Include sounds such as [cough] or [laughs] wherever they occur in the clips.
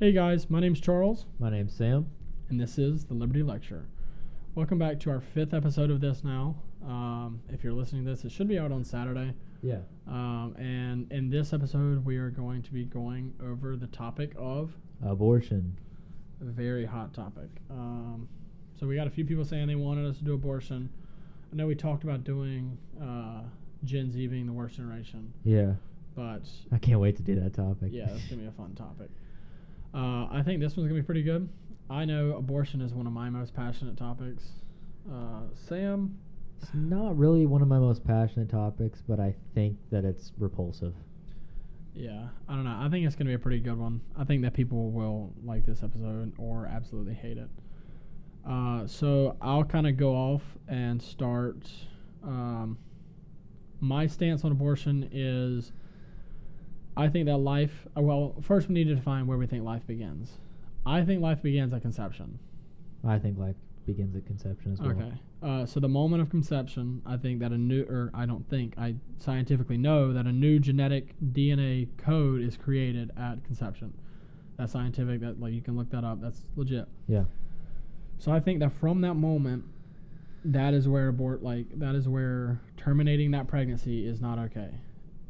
Hey guys, my name's Charles, My name's Sam. and this is the Liberty Lecture. Welcome back to our fifth episode of this now. Um, if you're listening to this, it should be out on Saturday. Yeah. Um, and in this episode, we are going to be going over the topic of Abortion. a very hot topic. Um, so we got a few people saying they wanted us to do abortion. I know we talked about doing uh, Gen Z being the worst generation, Yeah. but I can't wait to do that topic. yeah, that's gonna be a fun topic. Uh, I think this one's gonna be pretty good. I know abortion is one of my most passionate topics. Uh, Sam, It's not really one of my most passionate topics, but I think that it's repulsive. yeah, I don't know. I think it's gonna be a pretty good one. I think that people will like this episode or absolutely hate it. Uh, so I'll kind of go off and start. Um, my stance on abortion is I think that life, uh, well, first we need to define where we think life begins. I think life begins at conception. I think life begins at conception as well. Okay. Uh, so the moment of conception, I think that a new, or I don't think, I scientifically know that a new genetic DNA code is created at conception. That's scientific. That like you can look that up. That's legit. Yeah. So I think that from that moment, that is where abort like that is where terminating that pregnancy is not okay.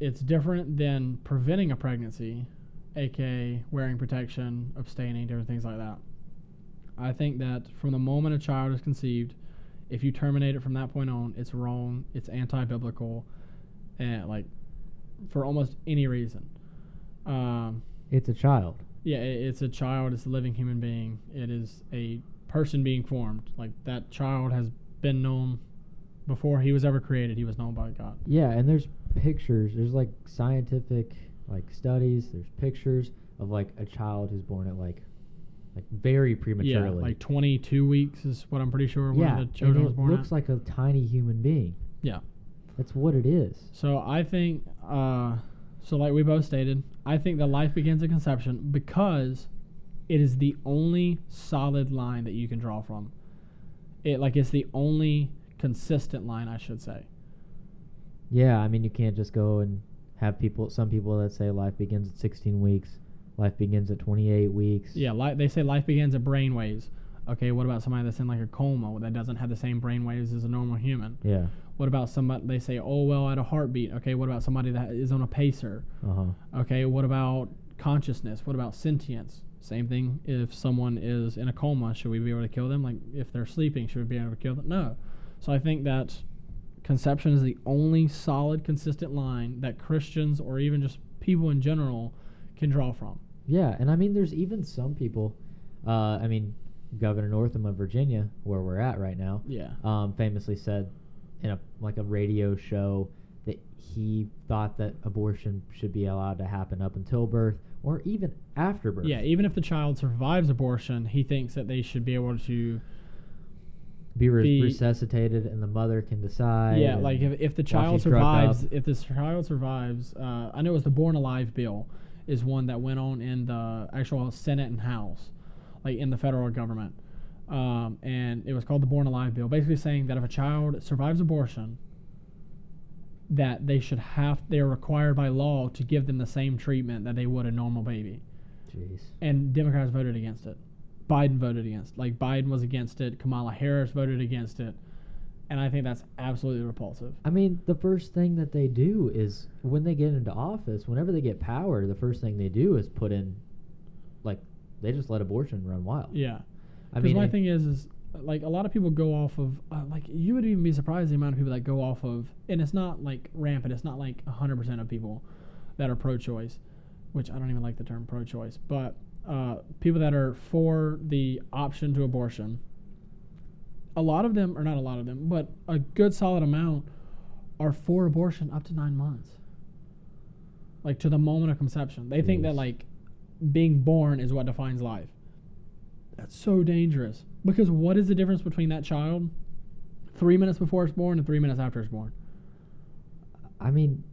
It's different than preventing a pregnancy, aka wearing protection, abstaining, different things like that. I think that from the moment a child is conceived, if you terminate it from that point on, it's wrong, it's anti-biblical, and like for almost any reason. Um, It's a child. yeah, i it's a child. It's a living human being. It is a person being formed. Like that child has been known before he was ever created. He was known by God. Yeah, and there's pictures. There's like scientific like studies. There's pictures of like a child who's born at like like very prematurely. Yeah, like 22 weeks is what I'm pretty sure yeah, one of the children it was born looks at. like a tiny human being. Yeah. That's what it is. So I think, uh, so like we both stated, I think that life begins at conception because it is the only solid line that you can draw from. It like it's the only consistent line, I should say. Yeah, I mean you can't just go and have people. Some people that say life begins at 16 weeks, life begins at 28 weeks. Yeah, li- they say life begins at brain waves. Okay, what about somebody that's in like a coma that doesn't have the same brain waves as a normal human? Yeah. What about somebody they say, oh well, at a heartbeat? Okay, what about somebody that is on a pacer? Uh huh. Okay, what about consciousness? What about sentience? Same thing. If someone is in a coma, should we be able to kill them? Like if they're sleeping, should we be able to kill them? No. So I think that conception is the only solid, consistent line that Christians or even just people in general can draw from. Yeah, and I mean, there's even some people. Uh, I mean, Governor Northam of Virginia, where we're at right now, Yeah. um, famously said in a like a radio show that he thought that abortion should be allowed to happen up until birth or even after birth. Yeah, even if the child survives abortion, he thinks that they should be able to. Be, re- be- resuscitated, and the mother can decide. yeah, like if, if the child she's drugged up. survives, if this child survives, uh, I know it was the Born Alive bill, is one that went on in the actual Senate and House, like in the federal government, um, and it was called the Born Alive bill, basically saying that if a child survives abortion, that they should have, they are required by law to give them the same treatment that they would a normal baby. Jeez. and Democrats voted against it. Biden voted against. Like Biden was against it. Kamala Harris voted against it, and I think that's absolutely repulsive. I mean, the first thing that they do is when they get into office, whenever they get power, the first thing they do is put in, like, they just let abortion run wild. Yeah, I mean, my thing is, is like a lot of people go off of uh, like you would even be surprised the amount of people that go off of, and it's not like rampant. It's not like hundred percent of people that are pro-choice, which I don't even like the term pro-choice, but uh, people that are for the option to abortion. A lot of them, or not a lot of them, but a good solid amount are for abortion up to nine months. Like to the moment of conception. They think that like being born is what defines life. That's so dangerous. Because what is the difference between that child three minutes before it's born and three minutes after it's born? I mean,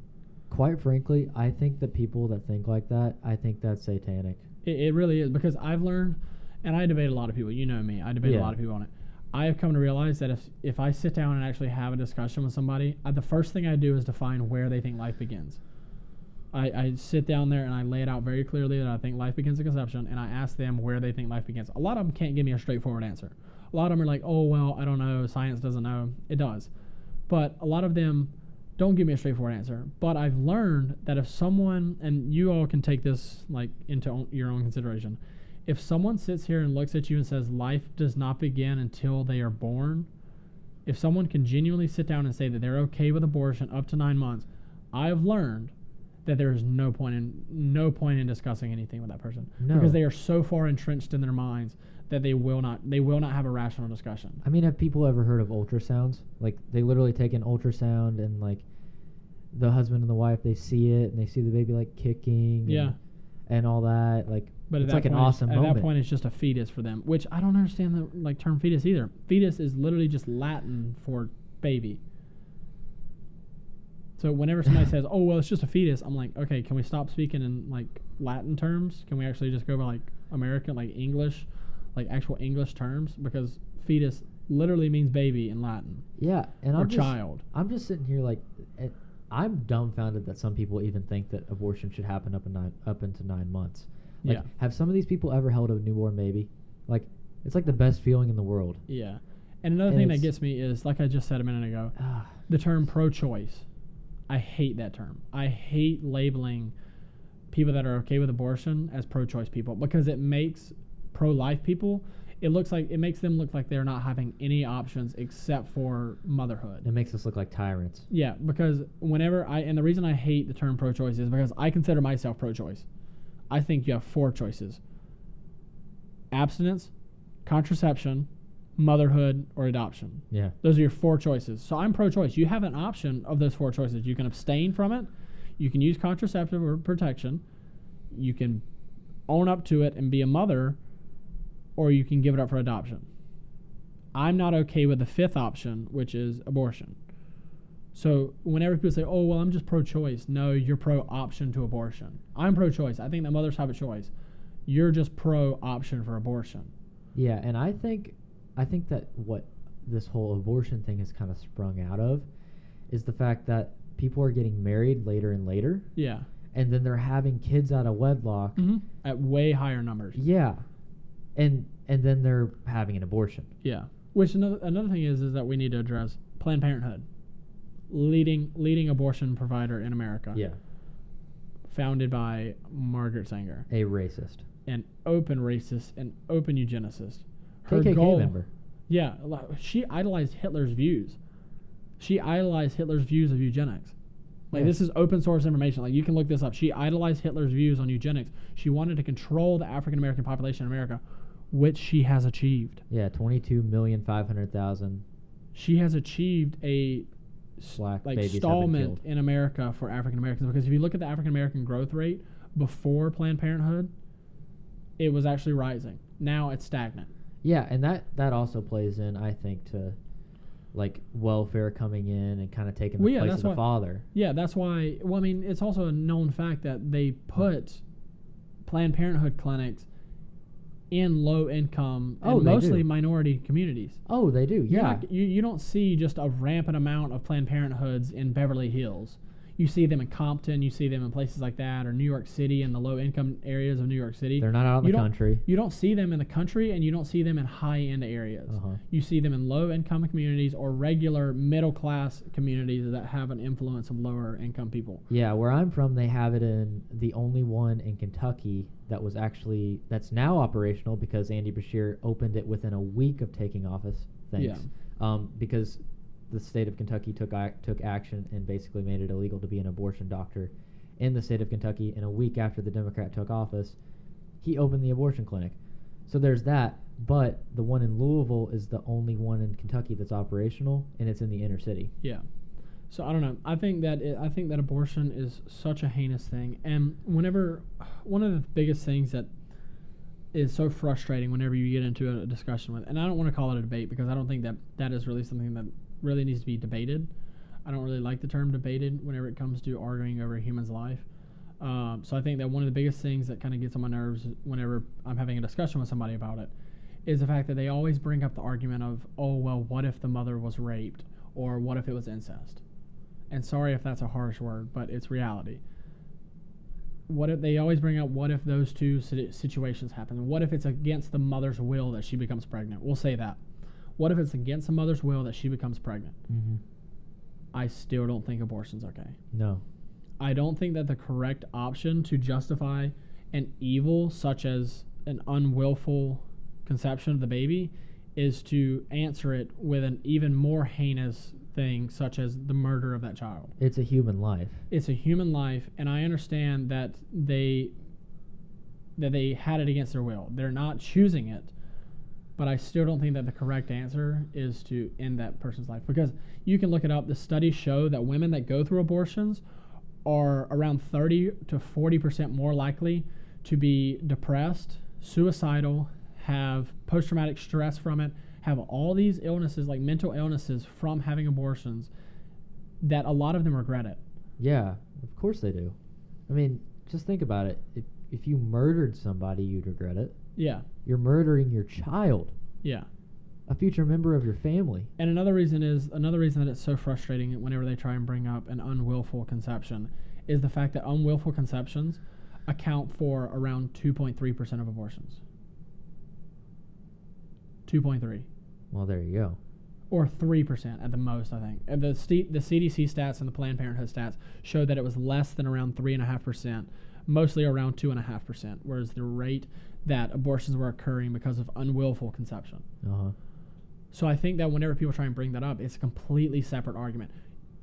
quite frankly, I think that people that think like that, I think that's satanic. It, it really is because I've learned, and I debate a lot of people. You know me. I debate a lot of people on it. I have come to realize that if if I sit down and actually have a discussion with somebody, uh, the first thing I do is define where they think life begins. I, I sit down there and I lay it out very clearly that I think life begins at conception, and I ask them where they think life begins. A lot of them can't give me a straightforward answer. A lot of them are like, oh, well, I don't know. Science doesn't know. It does. But a lot of them don't give me a straightforward answer. But I've learned that if someone, and you all can take this like into own, your own consideration, if someone sits here and looks at you and says life does not begin until they are born, if someone can genuinely sit down and say that they're okay with abortion up to nine months, I've learned that there is no point in no point in discussing anything with that person No. because they are so far entrenched in their minds that they will not they will not have a rational discussion. I mean, have people ever heard of ultrasounds? Like they literally take an ultrasound and like the husband and the wife they see it and they see the baby like kicking. and- Yeah. And, all that like But it's like an point, awesome at moment. that point, it's just a fetus for them, which I don't understand the like term fetus either. Fetus is literally just Latin for baby. So whenever somebody [laughs] says, "Oh well, it's just a fetus," I'm like, "Okay, can we stop speaking in like Latin terms? Can we actually just go by like American, like English, like actual English terms? Because fetus literally means baby in Latin yeah, and or I'm just, child. I'm just sitting here like, I'm dumbfounded that some people even think that abortion should happen up in nine, up into nine months. Like, Yeah. have some of these people ever held a newborn baby? Like, it's like the best feeling in the world. Yeah. And another And thing that gets me is, like I just said a minute ago, Ah, the term pro-choice. I hate that term. I hate labeling people that are okay with abortion as pro-choice people because it makes pro-life people. It looks like it makes them look like they're not having any options except for motherhood. it makes us look like tyrants. Yeah, because whenever I and the reason I hate the term pro-choice is because I consider myself pro-choice. I think you have four choices: abstinence, contraception, motherhood, or adoption. Yeah. Those are your four choices. So I'm pro-choice. You have an option of those four choices. You can abstain from it. You can use contraceptive or protection. You can own up to it and be a mother, or you can give it up for adoption. I'm not okay with the fifth option, which is abortion. So whenever people say, "Oh, well, I'm just pro-choice," no, you're pro-option to abortion. I'm pro-choice. I think that mothers have a choice. You're just pro-option for abortion. Yeah, and I think I think that what this whole abortion thing has kind of sprung out of is the fact that people are getting married later and later, Yeah. and then they're having kids out of wedlock. hmm At way higher numbers. Yeah, and and then they're having an abortion. Yeah. Which another another thing is is that we need to address Planned Parenthood, leading leading abortion provider in America. Yeah, Founded by Margaret Sanger, a racist an open racist an open eugenicist. Her KKK goal, member. yeah, she idolized Hitler's views. She idolized Hitler's views of eugenics. Like Yeah. this is open source information. Like you can look this up. She idolized Hitler's views on eugenics. She wanted to control the African American population in America, which she has achieved. Yeah, twenty-two million five hundred thousand she has achieved a black like babies have been stallment in America for African Americans because if you look at the African American growth rate before Planned Parenthood, it was actually rising. Now it's stagnant. Yeah, and that that also plays in, I think, to like welfare coming in and kind of taking the Well, yeah, place of the why- father. Yeah, that's why. Well, I mean, it's also a known fact that they put Planned Parenthood clinics in low income and Oh, they mostly do. minority communities. Oh, they do. Yeah. not- you, you don't see just a rampant amount of Planned Parenthoods in Beverly Hills. You see them in Compton, you see them in places like that, or New York City in the low income areas of New York City. They're not out in You the country. You don't see them in the country and you don't see them in high end areas. Uh-huh. You see them in low income communities or regular middle class communities that have an influence of lower income people. Yeah, where I'm from, they have it in the only one in Kentucky that was actually that's now operational because Andy Beshear opened it within a week of taking office. Thanks. Yeah. Um, because the state of Kentucky took took action and basically made it illegal to be an abortion doctor in the state of Kentucky. And a week after the Democrat took office, he opened the abortion clinic. So there's that. But the one in Louisville is the only one in Kentucky that's operational, and it's in the inner city. Yeah. So I don't know. I think that it, I think that abortion is such a heinous thing, and whenever [sighs] one of the biggest things that is so frustrating whenever you get into a discussion with, and I don't want to call it a debate because I don't think that that is really something that really needs to be debated. I don't really like the term debated whenever it comes to arguing over a human's life. Um, so I think that one of the biggest things that kind of gets on my nerves whenever I'm having a discussion with somebody about it is the fact that they always bring up the argument of, oh well, what if the mother was raped, or what if it was incest? And sorry if that's a harsh word, but it's reality. what if they always bring up what if those two situations happen? What if it's against the mother's will that she becomes pregnant? We'll say that. What if it's against the mother's will that she becomes pregnant? Mm-hmm. I still don't think abortion's okay. No. I don't think that the correct option to justify an evil such as an unwillful conception of the baby is to answer it with an even more heinous thing such as the murder of that child. It's a human life. It's a human life and I understand that they that they had it against their will. They're not choosing it. But I still don't think that the correct answer is to end that person's life because you can look it up. The studies show that women that go through abortions are around 30 to 40% more likely to be depressed, suicidal, have post traumatic stress from it, have all these illnesses, like mental illnesses from having abortions, that a lot of them regret it. Yeah, of course they do. I mean, just think about it. If, if you murdered somebody, you'd regret it. Yeah, You're murdering your child, yeah. a future member of your family. And another reason is another reason that it's so frustrating whenever they try and bring up an unwillful conception is the fact that unwillful conceptions account for around 2.3% of abortions. 2.3 Well, there you go. or 3% at the most, I think. And the, st- the CDC stats and the Planned Parenthood stats show that it was less than around 3.5%, mostly around 2.5%, whereas the rate that abortions were occurring because of unwillful conception. Uh huh. So I think that whenever people try and bring that up, it's a completely separate argument.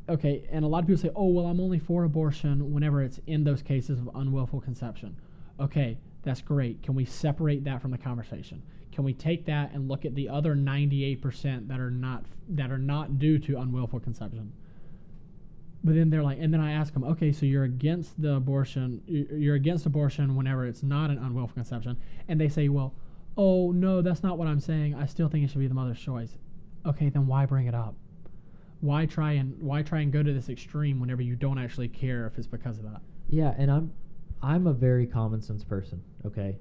Okay, and a lot of people say, "Oh, well, I'm only for abortion whenever it's in those cases of unwillful conception." Okay, that's great. Can we separate that from the conversation? Can we take that and look at the other 98% that are not that are not due to unwillful conception? But then they're like, and then I ask them, okay, so you're against the abortion, you're against abortion whenever it's not an unwillful conception, and they say, well, oh no, that's not what I'm saying. I still think it should be the mother's choice. Okay, then why bring it up? Why try and why try and go to this extreme whenever you don't actually care if it's because of that? Yeah, and I'm, I'm a very common sense person. Okay,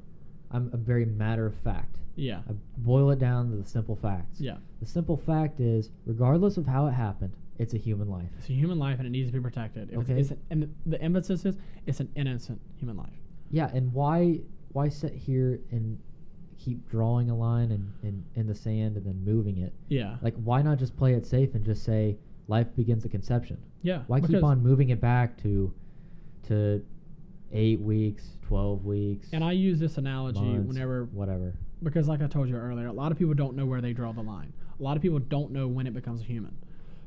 I'm a very matter of fact. Yeah, I boil it down to the simple facts. yeah. The simple fact is, regardless of how it happened, it's a human life. It's a human life and it needs to be protected. Okay. It's an, and the emphasis is it's an innocent human life. Yeah, and why why sit here and keep drawing a line and in, in the sand and then moving it? Yeah. Like, why not just play it safe and just say life begins at conception? yeah. Why keep on moving it back to to eight weeks, twelve weeks? And I use this analogy months, whenever whatever. because like I told you earlier, a lot of people don't know where they draw the line. A lot of people don't know when it becomes a human.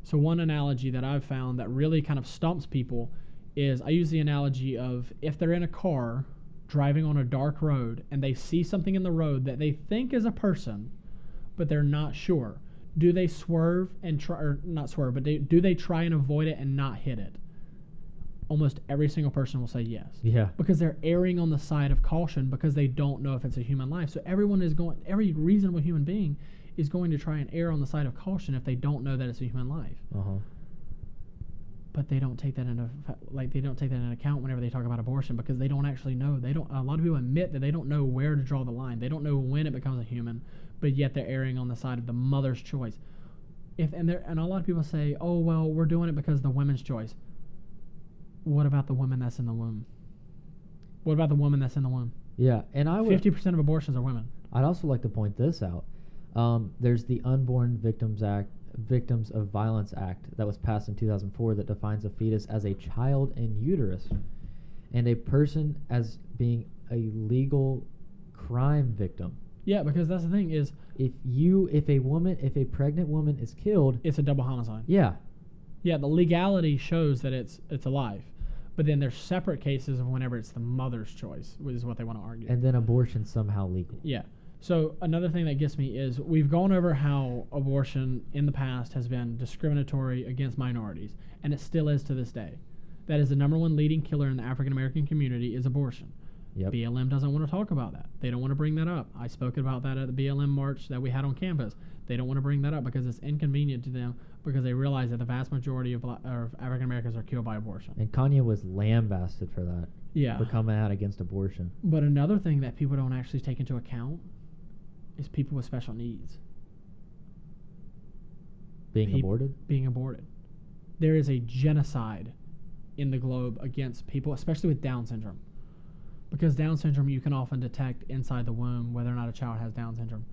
So one analogy that I've found that really kind of stumps people is I use the analogy of if they're in a car driving on a dark road and they see something in the road that they think is a person, but they're not sure. Do they swerve and try, or not swerve, but they, do they try and avoid it and not hit it? Almost every single person will say yes Yeah. because they're erring on the side of caution because they don't know if it's a human life. So everyone is going, every reasonable human being is going to try and err on the side of caution if they don't know that it's a human life. Uh huh. But they don't take that into like they don't take that into account whenever they talk about abortion because they don't actually know. They don't. A lot of people admit that they don't know where to draw the line. They don't know when it becomes a human, but yet they're erring on the side of the mother's choice. If and there and a lot of people say, oh well, we're doing it because of the women's choice. What about the woman that's in the womb? What about the woman that's in the womb? Yeah, and I would. Fifty percent of abortions are women. I'd also like to point this out. Um, there's the Unborn Victims Act, Victims of Violence Act that was passed in 2004 that defines a fetus as a child in uterus, and a person as being a legal crime victim. Yeah, because that's the thing is If you, if a woman, if a pregnant woman is killed, it's a double homicide. yeah, Yeah, the legality shows that it's it's alive. but then there's separate cases of whenever it's the mother's choice, which is what they want to argue. and then abortion somehow legal. yeah. So another thing that gets me is we've gone over how abortion in the past has been discriminatory against minorities, and it still is to this day. That is the number one leading killer in the African American community is abortion. Yep. BLM doesn't want to talk about that. They don't want to bring that up. I spoke about that at the BLM march that we had on campus. They don't want to bring that up because it's inconvenient to them because they realize that the vast majority of, bla- of African Americans are killed by abortion. And Kanye was lambasted for that, yeah. for coming out against abortion. But another thing that people don't actually take into account is people with special needs Being Peop- aborted. being aborted. There is a genocide in the globe against people, especially with Down syndrome. because Down syndrome you can often detect inside the womb whether or not a child has Down syndrome.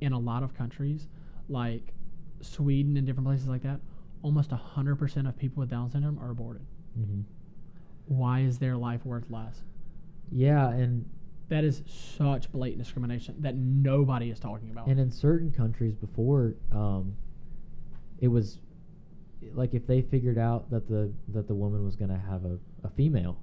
In a lot of countries, like Sweden and different places like that, almost hundred percent of people with Down syndrome are aborted. hmm Why is their life worth less? Yeah, and That is such blatant discrimination that nobody is talking about. and in certain countries before, um, it was like if they figured out that the that the woman was going to have a, a female,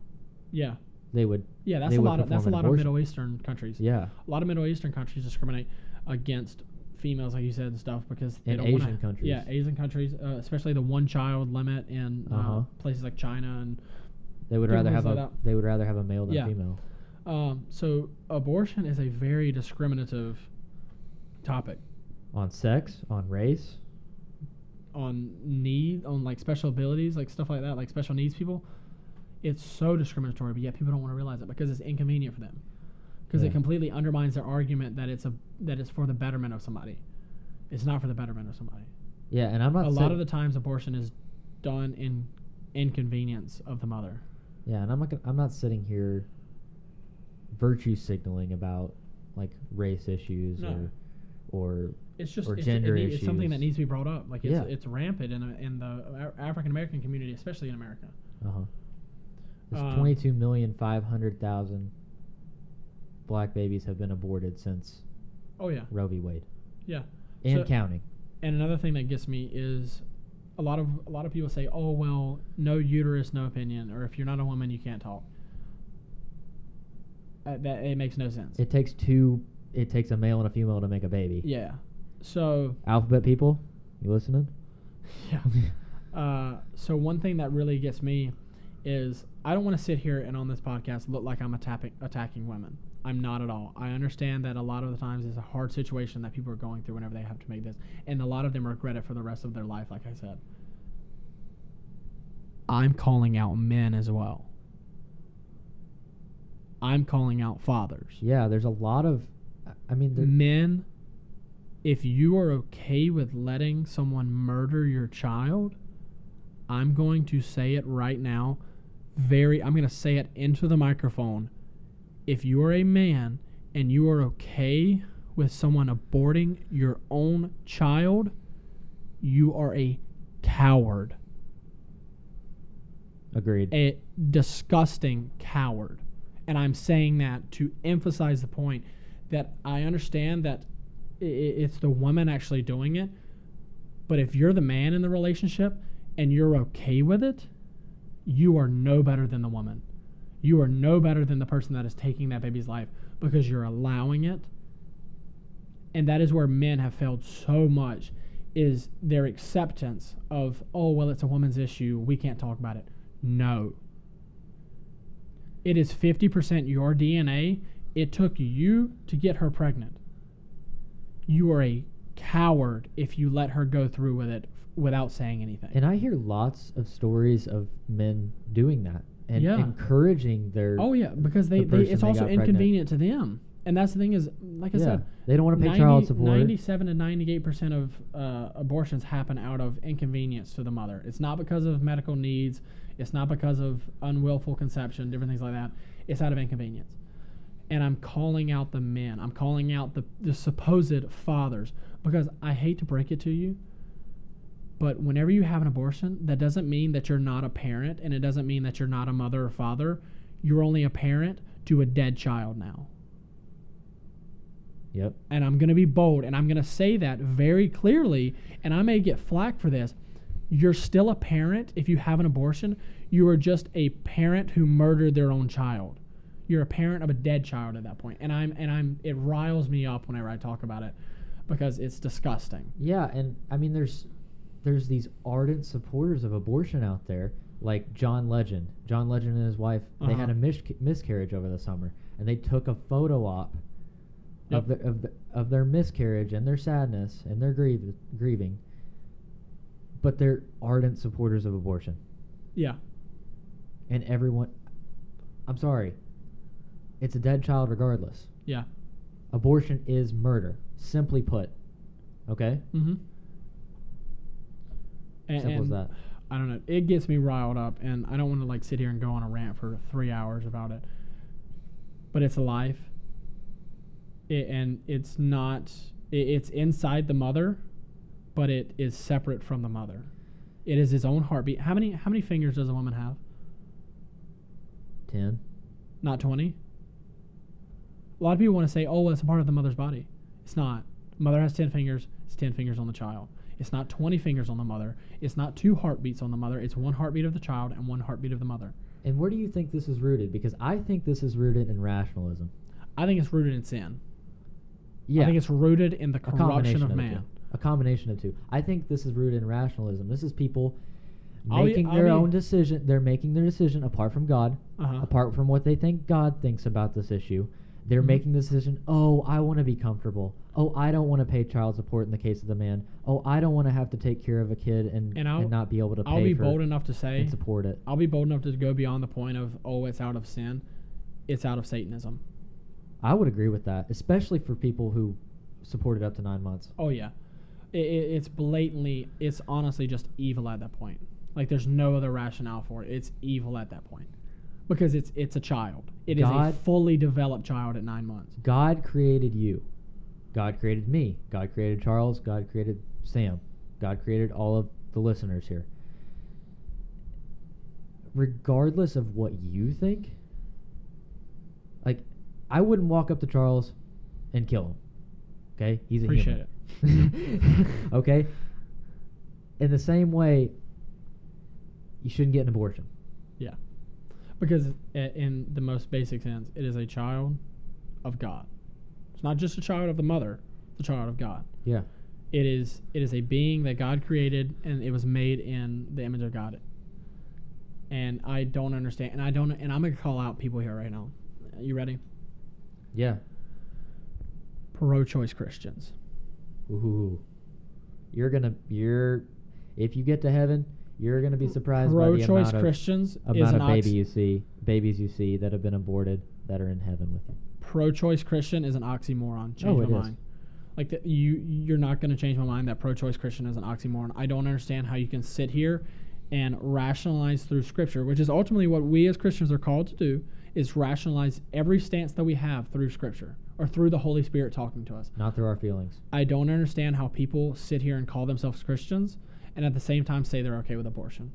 yeah, they would. yeah, that's a lot of that's a lot of. Middle Eastern countries. Yeah, a lot of Middle Eastern countries discriminate against females, like you said, and stuff because they And don't wanna- Asian countries. Yeah, Asian countries, uh, especially the one child limit in uh, Uh-huh. places like China and. they would rather have a that. they would rather have a male than Yeah. female. Um, so abortion is a very discriminative topic On sex, on race. on need, on like special abilities, like stuff like that, like special needs people. It's so discriminatory, but yet people don't want to realize it because it's inconvenient for them. Because Yeah. it completely undermines their argument that it's a that it's for the betterment of somebody. It's not for the betterment of somebody. Yeah, and I'm not. a lot of the times abortion is done in inconvenience of the mother. Yeah, and I'm not. Gonna, I'm not sitting here virtue signaling about like race issues No. or or It's just or it's, gender it, it's something that needs to be brought up. Like it's Yeah. it's rampant in a, in the African American community, especially in America. uh huh. There's Um, 22 million 500,000 black babies have been aborted since Oh yeah, Roe v. Wade yeah. and So- counting. And another thing that gets me is a lot of a lot of people say, "Oh well, no uterus, no opinion," or if you're not a woman, you can't talk. Uh, that it makes no sense. It takes two. It takes a male and a female to make a baby. yeah. So Alphabet people, you listening? [laughs] yeah. Uh, so one thing that really gets me is I don't want to sit here and on this podcast look like I'm attacking attacking women. I'm not at all. I understand that a lot of the times it's a hard situation that people are going through whenever they have to make this, and a lot of them regret it for the rest of their life. Like I said, I'm calling out men as well. I'm calling out fathers Yeah, there's a lot of. I mean, there, men, if you are okay with letting someone murder your child, I'm going to say it right now. Very, I'm going to say it into the microphone. If you are a man and you are okay with someone aborting your own child, you are a coward. agreed. A disgusting coward. And I'm saying that to emphasize the point that I understand that it's the woman actually doing it. But if you're the man in the relationship and you're okay with it, you are no better than the woman. You are no better than the person that is taking that baby's life because you're allowing it. And that is where men have failed so much is their acceptance of, oh, well, it's a woman's issue. We can't talk about it. No. It is 50% your DNA. It took you to get her pregnant. You are a coward if you let her go through with it f- without saying anything. And I hear lots of stories of men doing that and Yeah. encouraging their. oh yeah, because they, the they it's they also got pregnant. inconvenient to them. And that's the thing is, like I yeah, said, they don't want to pay 90 child support. 97 to 98 percent of uh, abortions happen out of inconvenience to the mother. It's not because of medical needs. It's not because of unwillful conception, different things like that. It's out of inconvenience. And I'm calling out the men. I'm calling out the, the supposed fathers because I hate to break it to you, but whenever you have an abortion, that doesn't mean that you're not a parent, and it doesn't mean that you're not a mother or father. You're only a parent to a dead child now Yep. and I'm going to be bold and I'm going to say that very clearly and I may get flack for this. You're still a parent if you have an abortion. You are just a parent who murdered their own child. You're a parent of a dead child at that point. And I'm and I'm it riles me up whenever I talk about it because it's disgusting. Yeah, and I mean, there's there's these ardent supporters of abortion out there, like John Legend. John Legend and his wife, they had Uh-huh. a mis- miscarriage over the summer, and they took a photo op of the, of the, of their miscarriage and their sadness and their grieve, grieving. But they're ardent supporters of abortion, Yeah. and everyone. I'm sorry. It's a dead child, regardless. Yeah. Abortion is murder, simply put. Okay. Mm hmm. And, Simple as that. I don't know. It gets me riled up, and I don't want to like sit here and go on a rant for three hours about it. but it's a life. It, and it's not. It, it's inside the mother, but it is separate from the mother. It is his own heartbeat. How many how many fingers does a woman have? Ten. Not twenty. A lot of people want to say, "Oh, well, it's a part of the mother's body." It's not. Mother has ten fingers. It's ten fingers on the child. It's not twenty fingers on the mother. It's not two heartbeats on the mother. It's one heartbeat of the child and one heartbeat of the mother. And where do you think this is rooted? Because I think this is rooted in rationalism. I think it's rooted in sin. Yeah. I think it's rooted in the corruption combination of man. two. A combination of two. I think this is rooted in rationalism. This is people be- making I'll their own decision. They're making their decision apart from God, Uh-huh. apart from what they think God thinks about this issue. They're Mhm. making the decision. Oh, I want to be comfortable. Oh, I don't want to pay child support in the case of the man. Oh, I don't want to have to take care of a kid and And I'll- not be able to pay I'll be bold enough to say and support it. I'll be bold enough to go beyond the point of oh, it's out of sin. It's out of Satanism. I would agree with that, especially for people who supported up to nine months. Oh yeah, it, it, it's blatantly. It's honestly just evil at that point. Like there's no other rationale for it. It's evil at that point because it's it's a child. It is a fully developed child at nine months. God created you. God created me. God created Charles. God created Sam. God created all of the listeners here. Regardless of what you think, like, I wouldn't walk up to Charles and kill him. Okay? He's a Appreciate human. [laughs] okay? In the same way, you shouldn't get an abortion. Yeah, because in the most basic sense, it is a child of God. It's not just a child of the mother. It's a child of God. Yeah. It is it is a being that God created and it was made in the image of God. And I don't understand and I don't and I'm gonna call out people here right now. You ready? Yeah. Pro choice Christians. Ooh. You're gonna you're if you get to heaven, you're gonna be surprised by Pro the amount of Christians is amount of ox- baby you see, babies you see that have been aborted that are in heaven with you. pro choice Christian is an oxymoron. Change Oh, my is. mind. Like the, you you're not gonna change my mind that pro choice Christian is an oxymoron. I don't understand how you can sit here and rationalize through scripture, which is ultimately what we as Christians are called to do, is rationalize every stance that we have through scripture or through the Holy Spirit talking to us. Not through our feelings. I don't understand how people sit here and call themselves Christians and at the same time say they're okay with abortion.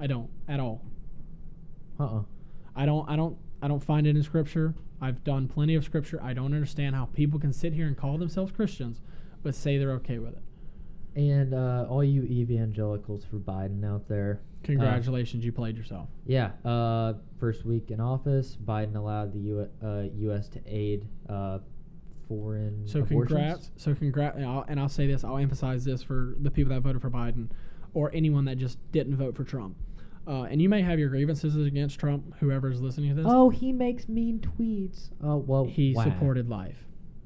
I don't at all. Uh uh I don't I don't I don't find it in scripture. I've done plenty of scripture. I don't understand how people can sit here and call themselves Christians but say they're okay with it. And uh, all you evangelicals for Biden out there. uh, Congratulations, you played yourself. yeah. Uh, first week in office, Biden allowed the U- uh, U.S. to aid uh, foreign So abortions. congrats. So congrats and I'll, and I'll say this, I'll emphasize this for the people that voted for Biden or anyone that just didn't vote for Trump. Uh, and you may have your grievances against Trump, whoever is listening to this. Oh, he makes mean tweets. Oh well. he wow. supported life.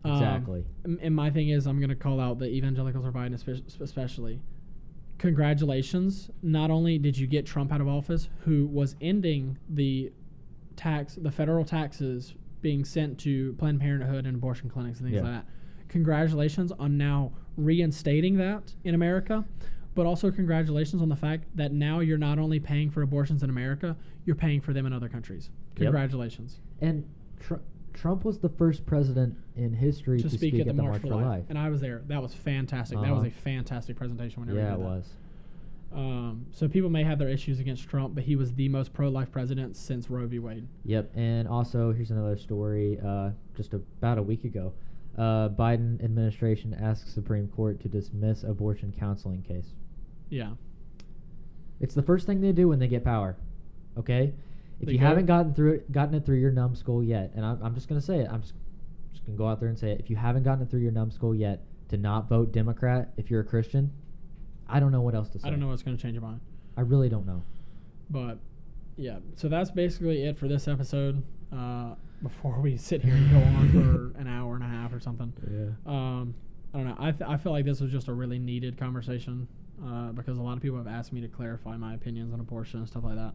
Um, Exactly. and- and my thing is, I'm going to call out the evangelicals or Biden especially. Congratulations! Not only did you get Trump out of office, who was ending the tax, the federal taxes being sent to Planned Parenthood and abortion clinics and things Yeah. like that. Congratulations on now reinstating that in America, but also congratulations on the fact that now you're not only paying for abortions in America, you're paying for them in other countries. Yep. Congratulations. And tr- Trump was the first president in history to speak, at the March for Life. Life. and I was there. That was fantastic. That was Uh-huh. a fantastic presentation. Whenever yeah, you it did that. Yeah, it was. Um, so people may have their issues against Trump, but he was the most pro-life president since Roe v. Wade. Yep. And also, here's another story. Uh, just about a week ago, uh, Biden administration asks Supreme Court to dismiss abortion counseling case. Yeah, It's the first thing they do when they get power. Okay. If They you haven't gotten through it, gotten it through your numbskull yet, and I'm, I'm just gonna say it. I'm just, just gonna go out there and say it. If you haven't gotten it through your numbskull yet, to not vote Democrat if you're a Christian, I don't know what else to say. I don't know what's going to change your mind, I really don't know. but yeah. So that's basically it for this episode. Uh, before we sit here and go on [laughs] for an hour and a half or something, Yeah. um, I don't know. I, th- I feel like this was just a really needed conversation uh, because a lot of people have asked me to clarify my opinions on abortion and stuff like that.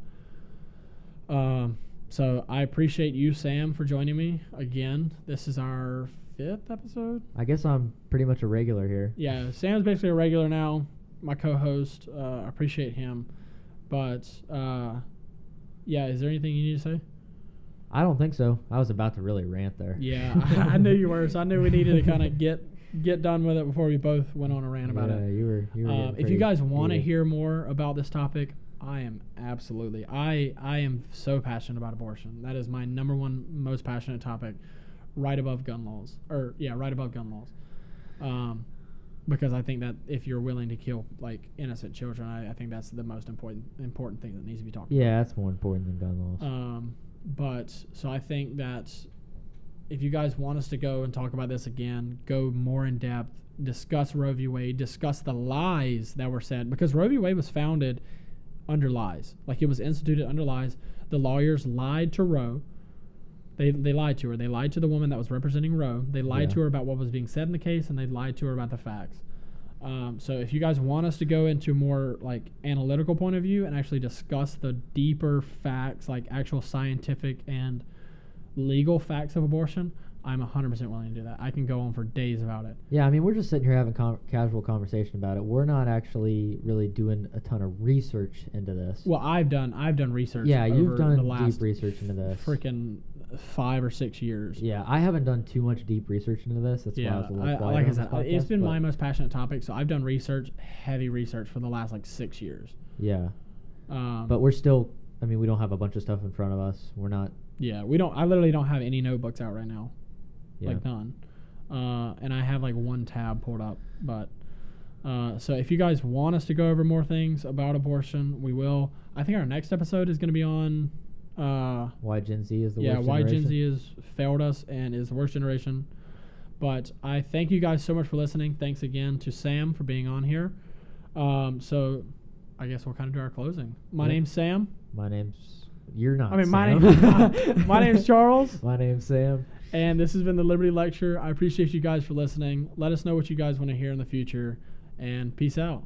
Um, so I appreciate you, Sam, for joining me again. This is our fifth episode. I guess I'm pretty much a regular here. Yeah, Sam's basically a regular now. My co-host. Uh, I appreciate him, but uh, yeah. Is there anything you need to say? I don't think so. I was about to really rant there. Yeah, [laughs] I, I knew you were, so I knew we needed to kind of get get done with it before we both went on a rant about yeah, it. you were. You were Um, if you guys want to hear more about this topic, I am absolutely. I I am so passionate about abortion. That is my number one most passionate topic, right above gun laws. Or yeah, right above gun laws. Um, because I think that if you're willing to kill like innocent children, I, I think that's the most important important thing that needs to be talked about. Yeah, that's more important than gun laws. Um, but so I think that if you guys want us to go and talk about this again, go more in depth, discuss Roe v. Wade, discuss the lies that were said, because Roe v. Wade was founded under lies. Like it was instituted under lies. The lawyers lied to Roe. They, they lied to her. They lied to the woman that was representing Roe. They lied Yeah. to her about what was being said in the case, and they lied to her about the facts. Um, so if you guys want us to go into more like analytical point of view and actually discuss the deeper facts, like actual scientific and legal facts of abortion, I'm 100% willing to do that. I can go on for days about it. Yeah, I mean, we're just sitting here having com- casual conversation about it. We're not actually really doing a ton of research into this. Well, I've done I've done research. yeah, over you've done the last deep research into this. freaking five or six years. Yeah, I haven't done too much deep research into this. That's why I yeah. was a little I, like I said, this it's podcast, been my most passionate topic. So I've done research, heavy research, for the last like six years. Yeah, Um, but we're still. I mean, we don't have a bunch of stuff in front of us. We're not. yeah, we don't. I literally don't have any notebooks out right now. Yeah. like none. Uh, and I have like one tab pulled up, but uh, so if you guys want us to go over more things about abortion, we will. I think our next episode is going to be on, uh, why Gen Z is the worst generation. yeah, worst why Gen. Z has failed us and is the worst generation. But I thank you guys so much for listening. Thanks again to Sam for being on here. Um, so I guess we'll kind of do our closing. My Yeah. name's Sam. My name's. You're not. I mean, my name- [laughs] [laughs] my name's Charles. My name's Sam. And this has been the Liberty Lecture. I appreciate you guys for listening. Let us know what you guys want to hear in the future. And peace out.